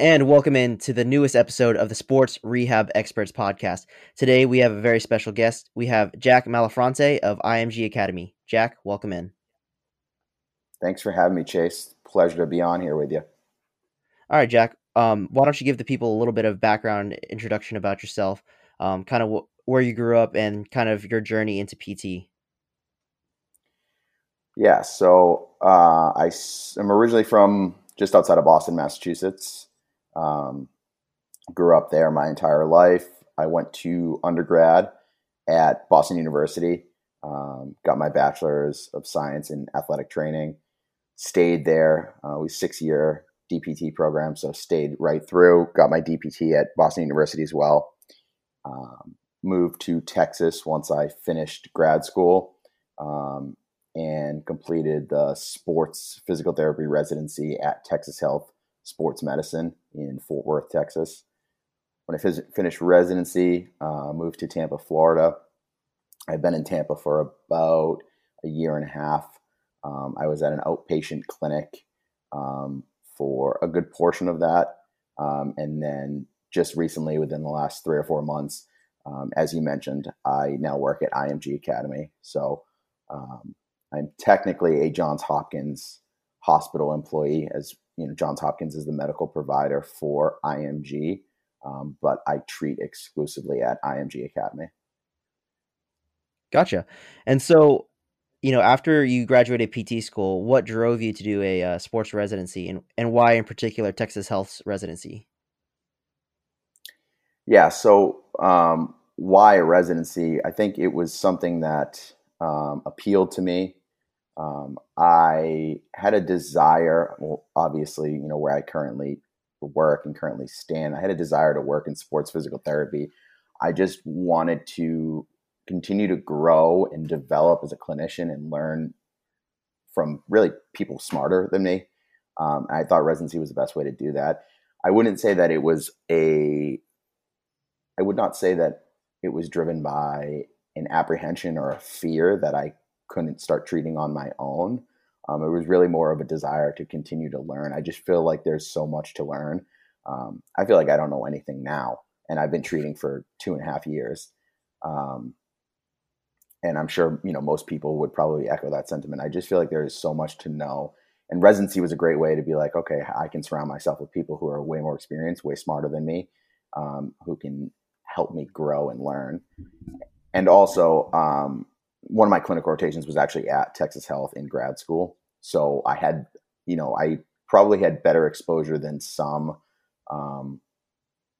And welcome in to the newest episode of the Sports Rehab Experts podcast. Today we have a very special guest. We have Jack Malafronte of IMG Academy. Jack, welcome in. Thanks for having me, Chase. Pleasure to be on here with you. All right, Jack. Um, why don't you give the people a little bit of background introduction about yourself, um, kind of wh- where you grew up, and kind of your journey into PT? Yeah, so uh, I am originally from just outside of Boston, Massachusetts. Um, grew up there my entire life. I went to undergrad at Boston University, um, got my bachelor's of science in athletic training, stayed there. Uh, we six year DPT program, so stayed right through. Got my DPT at Boston University as well. Um, moved to Texas once I finished grad school um, and completed the sports physical therapy residency at Texas Health sports medicine in Fort Worth, Texas. When I finished residency, uh, moved to Tampa, Florida. I've been in Tampa for about a year and a half. Um, I was at an outpatient clinic um, for a good portion of that. Um, and then just recently, within the last three or four months, um, as you mentioned, I now work at IMG Academy. So um, I'm technically a Johns Hopkins hospital employee, as you know, Johns Hopkins is the medical provider for IMG, um, but I treat exclusively at IMG Academy. Gotcha. And so, you know, after you graduated PT school, what drove you to do a uh, sports residency, and and why in particular Texas Health's residency? Yeah. So, um, why a residency? I think it was something that um, appealed to me. Um, I had a desire, obviously, you know, where I currently work and currently stand, I had a desire to work in sports physical therapy. I just wanted to continue to grow and develop as a clinician and learn from really people smarter than me. Um, I thought residency was the best way to do that. I wouldn't say that it was a, I would not say that it was driven by an apprehension or a fear that I couldn't start treating on my own. Um, it was really more of a desire to continue to learn. I just feel like there's so much to learn. Um, I feel like I don't know anything now, and I've been treating for two and a half years. Um, and I'm sure you know most people would probably echo that sentiment. I just feel like there is so much to know, and residency was a great way to be like, okay, I can surround myself with people who are way more experienced, way smarter than me, um, who can help me grow and learn. And also, um, one of my clinical rotations was actually at Texas Health in grad school. So I had, you know, I probably had better exposure than some um,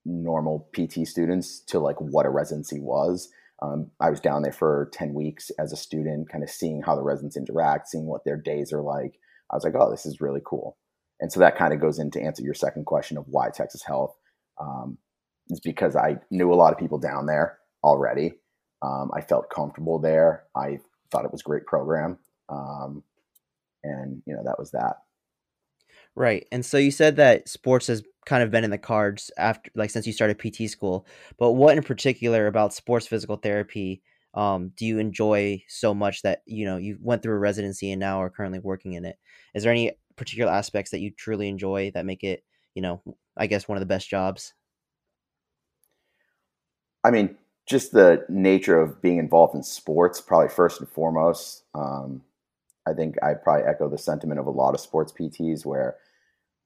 normal PT students to like what a residency was. Um, I was down there for 10 weeks as a student, kind of seeing how the residents interact, seeing what their days are like. I was like, oh, this is really cool. And so that kind of goes into answer your second question of why Texas Health. Um, is because I knew a lot of people down there already. Um, I felt comfortable there. I thought it was a great program. Um, and, you know, that was that. Right. And so you said that sports has kind of been in the cards after, like, since you started PT school. But what in particular about sports physical therapy um, do you enjoy so much that, you know, you went through a residency and now are currently working in it? Is there any particular aspects that you truly enjoy that make it, you know, I guess one of the best jobs? I mean, just the nature of being involved in sports, probably first and foremost. Um, I think I probably echo the sentiment of a lot of sports PTs where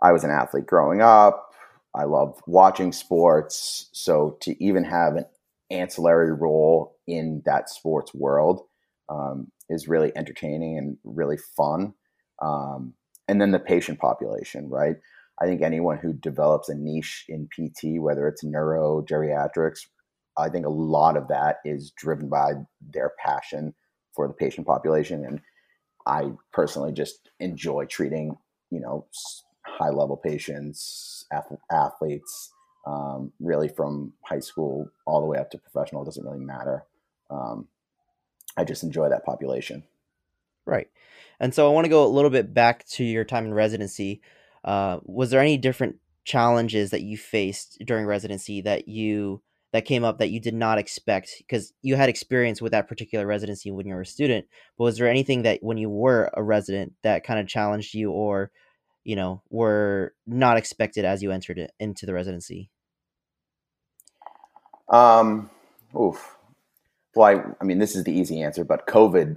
I was an athlete growing up. I love watching sports. So to even have an ancillary role in that sports world um, is really entertaining and really fun. Um, and then the patient population, right? I think anyone who develops a niche in PT, whether it's neuro, geriatrics, I think a lot of that is driven by their passion for the patient population. And I personally just enjoy treating, you know, high level patients, athletes, um, really from high school all the way up to professional. It doesn't really matter. Um, I just enjoy that population. Right. And so I want to go a little bit back to your time in residency. Uh, was there any different challenges that you faced during residency that you that came up that you did not expect because you had experience with that particular residency when you were a student but was there anything that when you were a resident that kind of challenged you or you know were not expected as you entered it into the residency? Um oof. Well I, I mean this is the easy answer but covid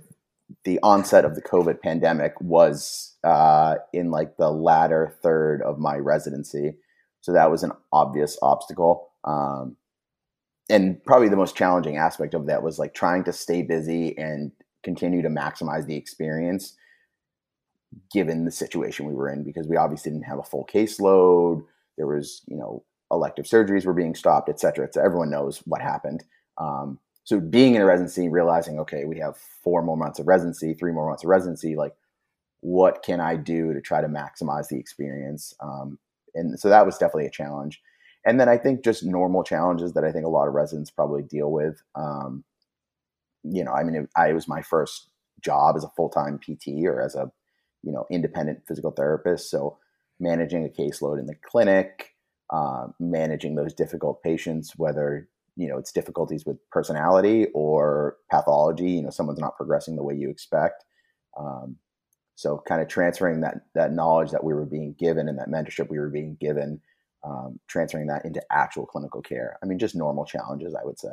the onset of the covid pandemic was uh, in like the latter third of my residency. So that was an obvious obstacle. Um, and probably the most challenging aspect of that was like trying to stay busy and continue to maximize the experience given the situation we were in because we obviously didn't have a full caseload. There was you know elective surgeries were being stopped et cetera, et cetera. everyone knows what happened. Um, so being in a residency realizing okay we have four more months of residency three more months of residency like what can i do to try to maximize the experience? Um, and so that was definitely a challenge and then I think just normal challenges that I think a lot of residents probably deal with. Um, you know, I mean, it, I it was my first job as a full time PT or as a you know independent physical therapist, so managing a caseload in the clinic, uh, managing those difficult patients, whether you know it's difficulties with personality or pathology. You know, someone's not progressing the way you expect. Um, so, kind of transferring that that knowledge that we were being given and that mentorship we were being given um, transferring that into actual clinical care. I mean, just normal challenges, I would say.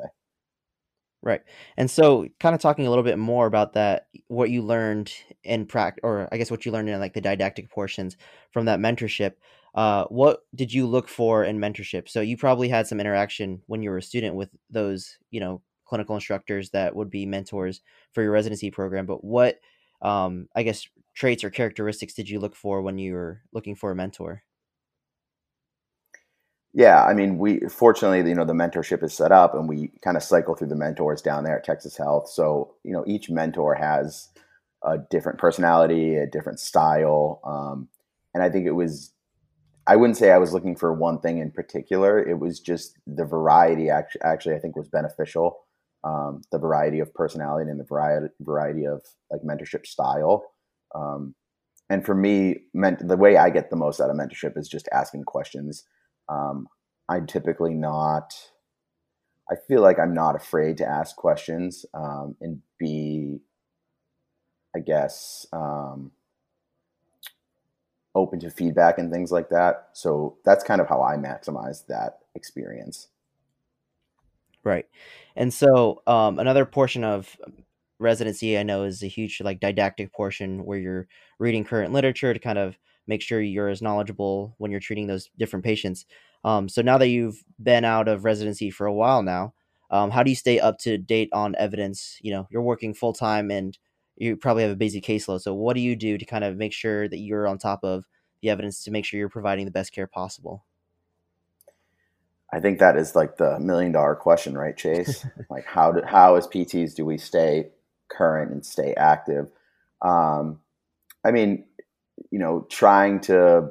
Right. And so, kind of talking a little bit more about that, what you learned in practice, or I guess what you learned in like the didactic portions from that mentorship. Uh, what did you look for in mentorship? So you probably had some interaction when you were a student with those, you know, clinical instructors that would be mentors for your residency program. But what, um, I guess, traits or characteristics did you look for when you were looking for a mentor? Yeah, I mean, we fortunately, you know, the mentorship is set up, and we kind of cycle through the mentors down there at Texas Health. So, you know, each mentor has a different personality, a different style, um, and I think it was. I wouldn't say I was looking for one thing in particular. It was just the variety. Actually, actually I think was beneficial. Um, the variety of personality and the variety variety of like mentorship style. Um, and for me, meant the way I get the most out of mentorship is just asking questions um, I'm typically not. I feel like I'm not afraid to ask questions um, and be, I guess, um, open to feedback and things like that. So that's kind of how I maximize that experience. Right. And so um, another portion of residency I know is a huge like didactic portion where you're reading current literature to kind of make sure you're as knowledgeable when you're treating those different patients. Um, so now that you've been out of residency for a while now, um, how do you stay up to date on evidence? You know, you're working full time and you probably have a busy caseload. So what do you do to kind of make sure that you're on top of the evidence to make sure you're providing the best care possible? I think that is like the million dollar question, right, Chase? like how do, how as PTs do we stay current and stay active? Um, I mean, you know, trying to,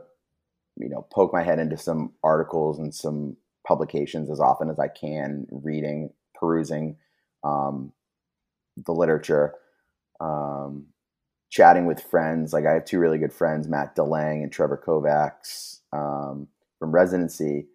you know, poke my head into some articles and some publications as often as I can, reading, perusing um, the literature, um, chatting with friends. Like I have two really good friends, Matt DeLang and Trevor Kovacs um, from residency,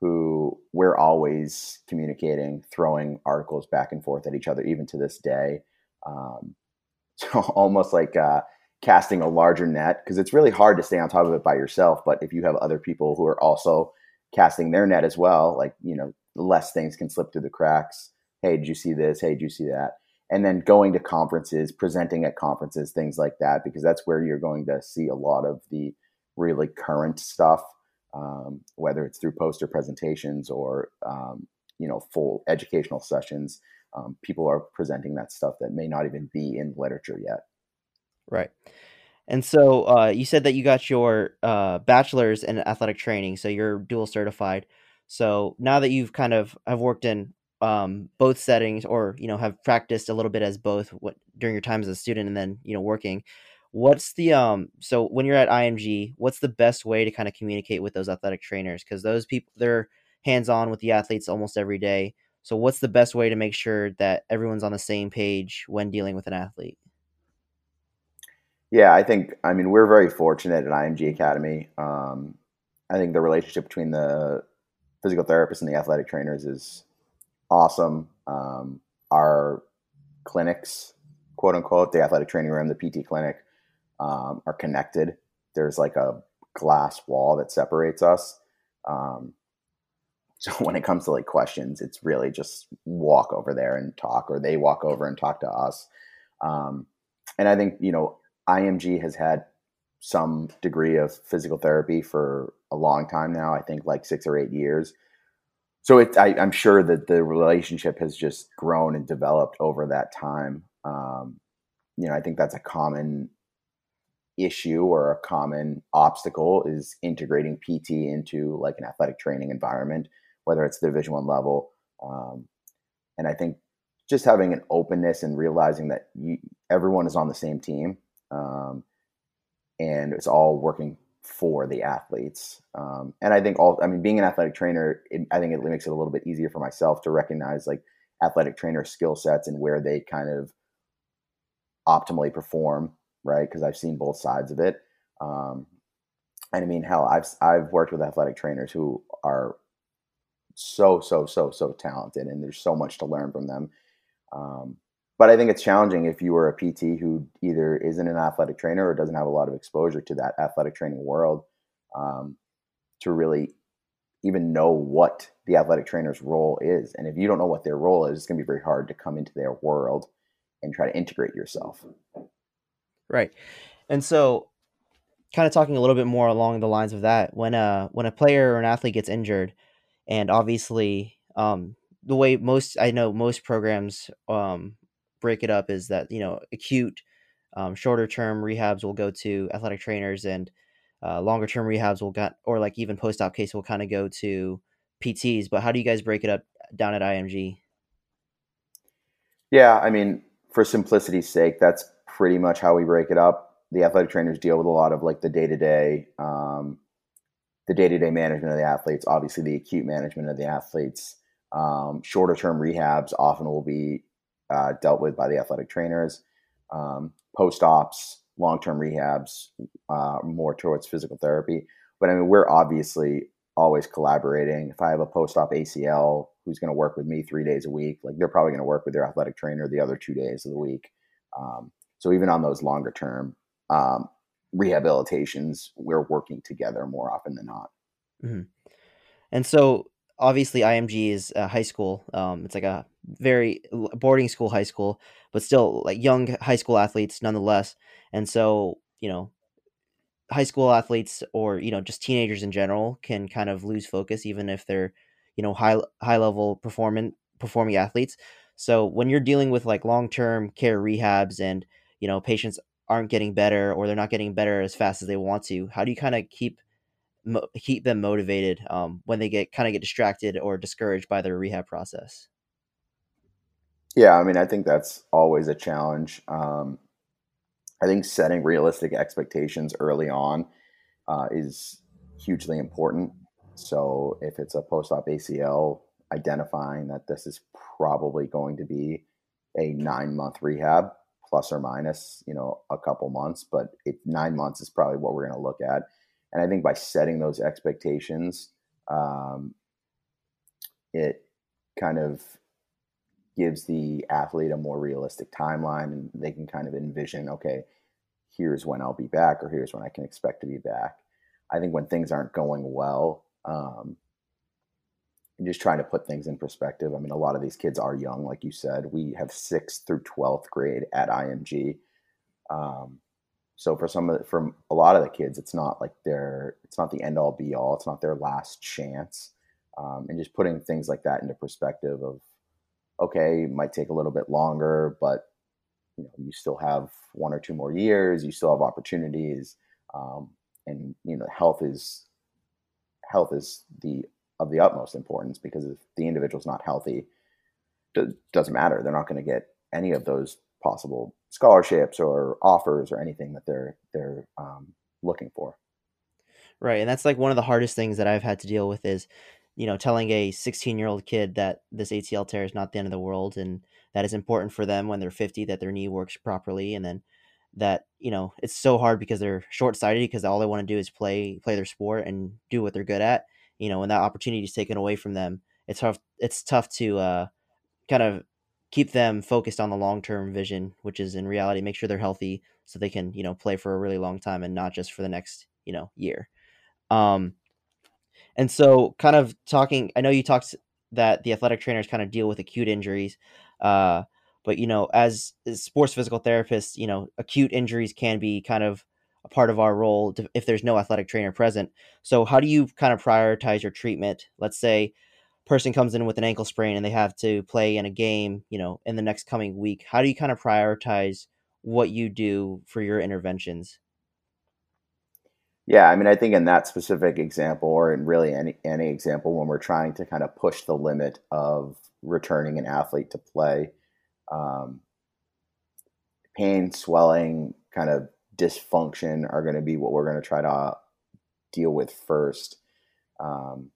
who we're always communicating, throwing articles back and forth at each other, even to this day. Um, so almost like uh, casting a larger net because it's really hard to stay on top of it by yourself. But if you have other people who are also casting their net as well, like, you know, less things can slip through the cracks. Hey, did you see this? Hey, did you see that? And then going to conferences, presenting at conferences, things like that, because that's where you're going to see a lot of the really current stuff, um, whether it's through poster presentations or, um, you know, full educational sessions. Um, people are presenting that stuff that may not even be in literature yet. Right. And so uh, you said that you got your uh, bachelor's in athletic training, so you're dual certified. So now that you've kind of have worked in um, both settings, or you know have practiced a little bit as both what, during your time as a student and then you know working, what's the um so when you're at IMG, what's the best way to kind of communicate with those athletic trainers because those people they're hands on with the athletes almost every day. So what's the best way to make sure that everyone's on the same page when dealing with an athlete? Yeah, I think I mean we're very fortunate at IMG Academy. Um, I think the relationship between the physical therapists and the athletic trainers is awesome. Um, our clinics, quote unquote, the athletic training room, the PT clinic, um, are connected. There's like a glass wall that separates us. Um, so when it comes to like questions, it's really just walk over there and talk, or they walk over and talk to us. Um, and I think you know IMG has had some degree of physical therapy for a long time now. I think like six or eight years. So it, I, am sure that the relationship has just grown and developed over that time. Um, you know, I think that's a common issue or a common obstacle is integrating PT into like an athletic training environment, whether it's the Division One level. Um, and I think just having an openness and realizing that you, everyone is on the same team um, and it's all working for the athletes. Um, and I think all, I mean, being an athletic trainer, it, I think it makes it a little bit easier for myself to recognize like athletic trainer skill sets and where they kind of optimally perform, right? Because I've seen both sides of it. Um, and I mean, hell, I've I've worked with athletic trainers who are so so so so talented, and there's so much to learn from them. Um, but I think it's challenging if you are a PT who either isn't an athletic trainer or doesn't have a lot of exposure to that athletic training world um, to really even know what the athletic trainer's role is. And if you don't know what their role is, it's going to be very hard to come into their world and try to integrate yourself. Right. And so kind of talking a little bit more along the lines of that, when a when a player or an athlete gets injured and obviously um, the way most I know most programs um, break it up is that you know acute, um, shorter term rehabs will go to athletic trainers, and uh, longer term rehabs will get or like even post op case will kind of go to PTs. But how do you guys break it up down at IMG? Yeah, I mean, for simplicity's sake, that's pretty much how we break it up. The athletic trainers deal with a lot of like the day to day, the day to day management of the athletes. Obviously, the acute management of the athletes. Um, shorter term rehabs often will be uh, dealt with by the athletic trainers. Um, Post ops, long term rehabs, uh, more towards physical therapy. But I mean, we're obviously always collaborating. If I have a post op ACL who's going to work with me three days a week, like they're probably going to work with their athletic trainer the other two days of the week. Um, so even on those longer term um, rehabilitations, we're working together more often than not. Mm-hmm. And so obviously IMG is a high school. Um, it's like a very boarding school high school, but still like young high school athletes nonetheless. And so, you know, high school athletes or, you know, just teenagers in general can kind of lose focus even if they're, you know, high high level performing performing athletes. So when you're dealing with like long-term care rehabs and, you know, patients aren't getting better or they're not getting better as fast as they want to, how do you kind of keep mo- keep them motivated um, when they get kind of get distracted or discouraged by their rehab process? Yeah, I mean, I think that's always a challenge. Um, I think setting realistic expectations early on uh, is hugely important. So if it's a post-op ACL, identifying that this is probably going to be a nine-month rehab, plus or minus, you know, a couple months, but it, nine months is probably what we're going to look at. And I think by setting those expectations, um, it kind of gives the athlete a more realistic timeline and they can kind of envision, okay, here's when I'll be back or here's when I can expect to be back. I think when things aren't going well, um, just trying to put things in perspective. I mean, a lot of these kids are young, like you said. We have sixth through 12th grade at IMG. Um, so for some of the, for a lot of the kids, it's not like their it's not the end all be all. It's not their last chance. Um, and just putting things like that into perspective of okay, it might take a little bit longer, but you know you still have one or two more years. You still have opportunities, um, and you know health is health is the of the utmost importance because if the individual's not healthy, doesn't matter. They're not going to get any of those possible scholarships or offers or anything that they're they're um, looking for. Right, and that's like one of the hardest things that I've had to deal with is, you know, telling a 16 year old kid that this ACL tear is not the end of the world and that is important for them when they're 50 that their knee works properly, and then that you know it's so hard because they're short sighted because all they want to do is play play their sport and do what they're good at. You know, when that opportunity is taken away from them, it's tough. It's tough to uh, kind of keep them focused on the long term vision, which is in reality make sure they're healthy so they can you know play for a really long time and not just for the next you know year. Um, and so, kind of talking, I know you talked that the athletic trainers kind of deal with acute injuries, uh, but you know, as, as sports physical therapists, you know, acute injuries can be kind of a part of our role to, if there's no athletic trainer present. So, how do you kind of prioritize your treatment? Let's say person comes in with an ankle sprain and they have to play in a game, you know, in the next coming week. How do you kind of prioritize what you do for your interventions? Yeah, I mean, I think in that specific example, or in really any any example, when we're trying to kind of push the limit of returning an athlete to play, um, pain, swelling, kind of dysfunction are going to be what we're going to try to deal with first. Um,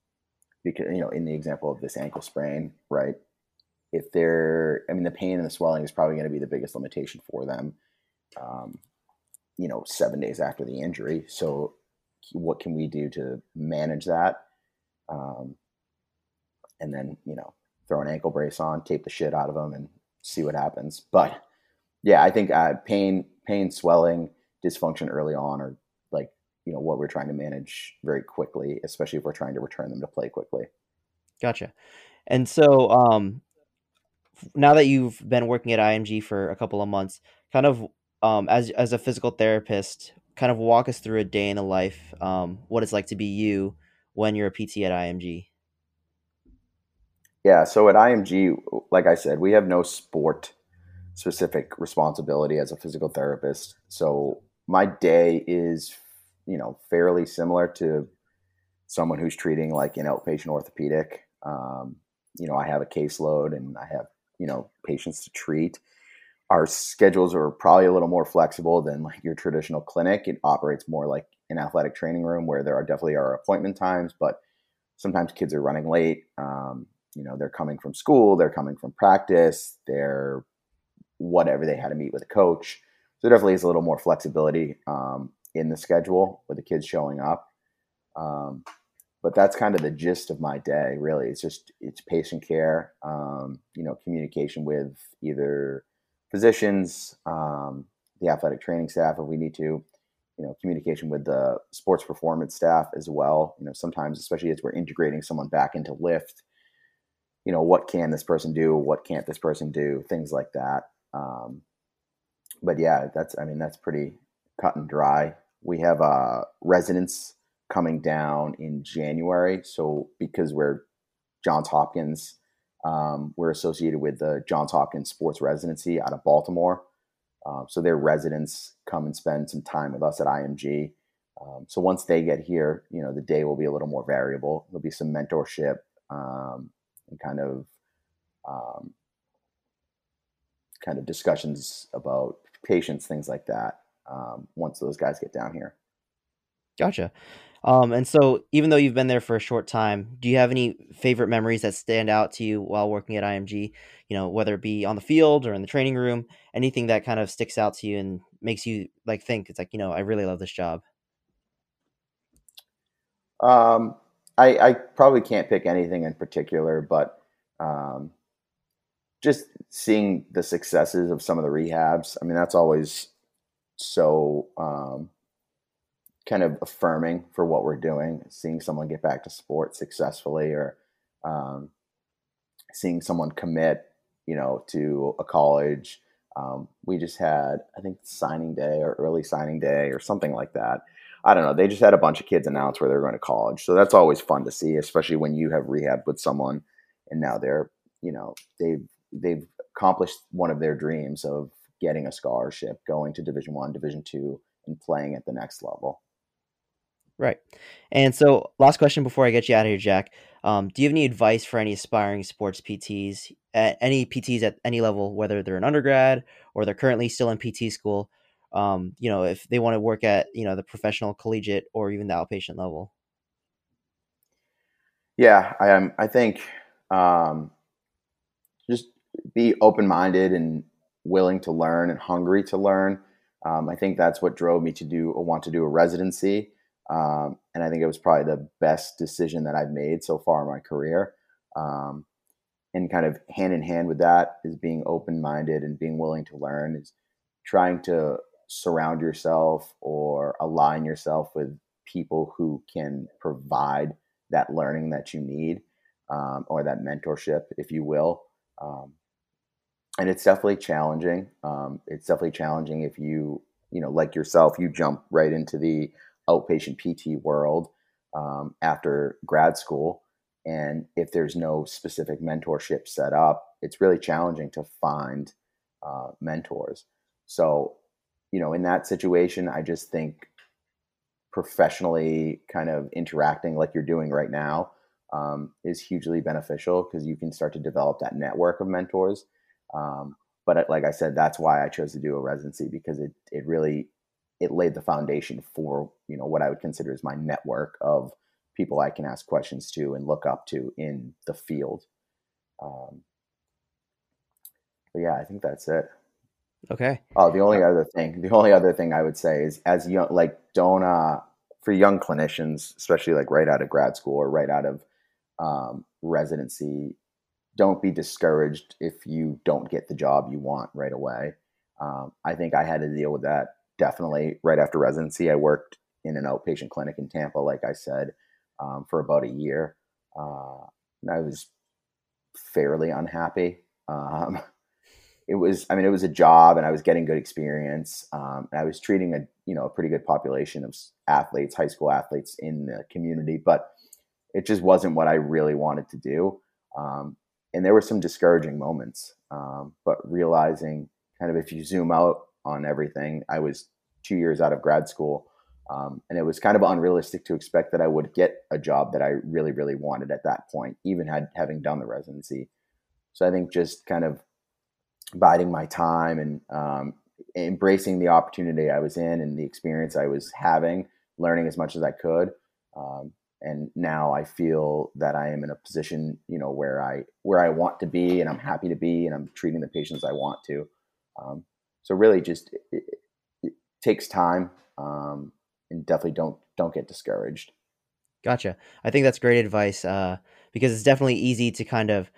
because you know, in the example of this ankle sprain, right? If they're, I mean, the pain and the swelling is probably going to be the biggest limitation for them. Um, you know, seven days after the injury. So, what can we do to manage that? Um, and then, you know, throw an ankle brace on, tape the shit out of them, and see what happens. But yeah, I think uh, pain, pain, swelling, dysfunction early on are like you know what we're trying to manage very quickly, especially if we're trying to return them to play quickly. Gotcha. And so, um, now that you've been working at IMG for a couple of months, kind of um, as as a physical therapist, kind of walk us through a day in the life, um, what it's like to be you when you're a PT at IMG. Yeah, so at IMG, like I said, we have no sport specific responsibility as a physical therapist. So my day is, you know, fairly similar to someone who's treating like an outpatient orthopedic. Um, you know, I have a caseload and I have, you know, patients to treat. Our schedules are probably a little more flexible than like your traditional clinic. It operates more like an athletic training room where there are definitely are appointment times, but sometimes kids are running late. Um, you know they're coming from school they're coming from practice they're whatever they had to meet with a coach so definitely is a little more flexibility um, in the schedule with the kids showing up um, but that's kind of the gist of my day really it's just it's patient care um, you know communication with either physicians um, the athletic training staff if we need to you know communication with the sports performance staff as well. You know sometimes especially as we're integrating someone back into lift you know what can this person do? What can't this person do? Things like that. Um, but yeah that's i mean that's pretty cut and dry. We have uh, residents coming down in january. So because we're johns hopkins um, we're associated with the johns hopkins sports residency out of baltimore um, so their residents come and spend some time with us at img um, so once they get here you know the day will be a little more variable there'll be some mentorship um, and kind of um, kind of discussions about patients, things like that. Once those guys get down here. Gotcha. Um, and so, even though you've been there for a short time, do you have any favorite memories that stand out to you while working at IMG? You know, whether it be on the field or in the training room, anything that kind of sticks out to you and makes you like think it's like, you know, I really love this job. Um, I, I probably can't pick anything in particular, but um, just seeing the successes of some of the rehabs. I mean, that's always so um, kind of affirming for what we're doing. Seeing someone get back to sport successfully, or um, seeing someone commit, you know, to a college. Um, we just had, I think, signing day or early signing day or something like that. I don't know. They just had a bunch of kids announce where they're going to college. So that's always fun to see, especially when you have rehab with someone and now they're, you know, they've they've accomplished one of their dreams of getting a scholarship, going to Division 1, Division 2 and playing at the next level. Right. And so, last question before I get you out of here, Jack. Um, do you have any advice for any aspiring sports PTs, at any PTs at any level, whether they're an undergrad or they're currently still in PT school, um, you know, if they want to work at you know the professional, collegiate, or even the outpatient level? Yeah, I am. I think um, just be open minded and willing to learn and hungry to learn. Um, I think that's what drove me to do or want to do a residency, um, and I think it was probably the best decision that I've made so far in my career. Um, and kind of hand in hand with that is being open minded and being willing to learn is trying to surround yourself or align yourself with people who can provide that learning that you need um, or that mentorship, if you will. Um, and it's definitely challenging. Um, it's definitely challenging if you, you know, like yourself, you jump right into the outpatient PT world um, after grad school. And if there's no specific mentorship set up, it's really challenging to find uh, mentors. So, you know, in that situation, I just think professionally kind of interacting like you're doing right now um, is hugely beneficial because you can start to develop that network of mentors. Um, but like I said, that's why I chose to do a residency because it it really it laid the foundation for you know what I would consider as my network of people I can ask questions to and look up to in the field. Um, but yeah, I think that's it. Okay. Oh, the only other thing, the only other thing I would say is as young, like don't, uh, for young clinicians, especially like right out of grad school or right out of um, residency, don't be discouraged if you don't get the job you want right away. Um, I think I had to deal with that definitely right after residency. I worked in an outpatient clinic in Tampa, like I said, um, for about a year. Uh, and I was fairly unhappy. Um, it was, I mean, it was a job and I was getting good experience. Um, and I was treating a, you know, a pretty good population of athletes, high school athletes in the community, but it just wasn't what I really wanted to do. Um, and there were some discouraging moments, um, but realizing kind of if you zoom out on everything, I was two years out of grad school. Um, and it was kind of unrealistic to expect that I would get a job that I really, really wanted at that point, even had having done the residency. So I think just kind of biding my time and um, embracing the opportunity I was in and the experience I was having, learning as much as I could. Um, and now I feel that I am in a position, you know, where I where I want to be, and I'm happy to be, and I'm treating the patients I want to. So really, just it, it takes time. Um, and definitely don't don't get discouraged. Gotcha. I think that's great advice uh, because it's definitely easy to kind of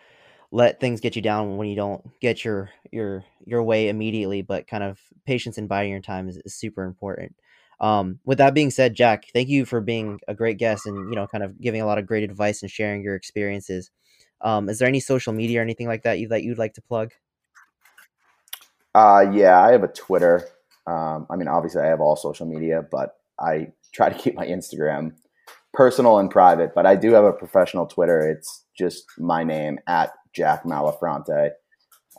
let things get you down when you don't get your your your way immediately. But kind of patience and biding your time is, is super important. Um, with that being said, Jack, thank you for being a great guest and you know kind of giving a lot of great advice and sharing your experiences. Um, is there any social media or anything like that you that you'd like to plug? Uh, yeah, I have a Twitter. Um, I mean, obviously, I have all social media, but I try to keep my Instagram personal and private, but I do have a professional Twitter. It's just my name at Jack Malafronte.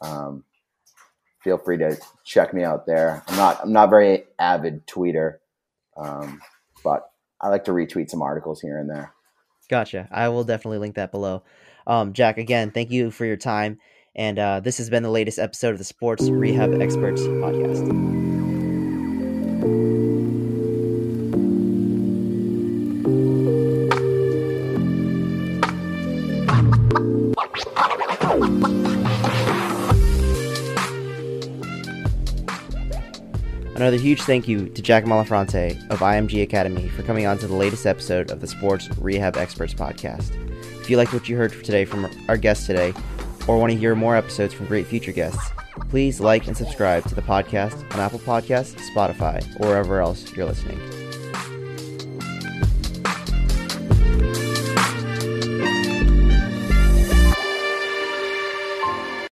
Um, feel free to check me out there. I'm not I'm not very avid tweeter, um, but I like to retweet some articles here and there. Gotcha. I will definitely link that below. Um, Jack, again, thank you for your time. And uh, this has been the latest episode of the Sports Rehab Experts podcast. Another huge thank you to Jack Malafronte of IMG Academy for coming on to the latest episode of the Sports Rehab Experts podcast. If you liked what you heard today from our guest today, or want to hear more episodes from great future guests, please like and subscribe to the podcast on Apple Podcasts, Spotify, or wherever else you're listening.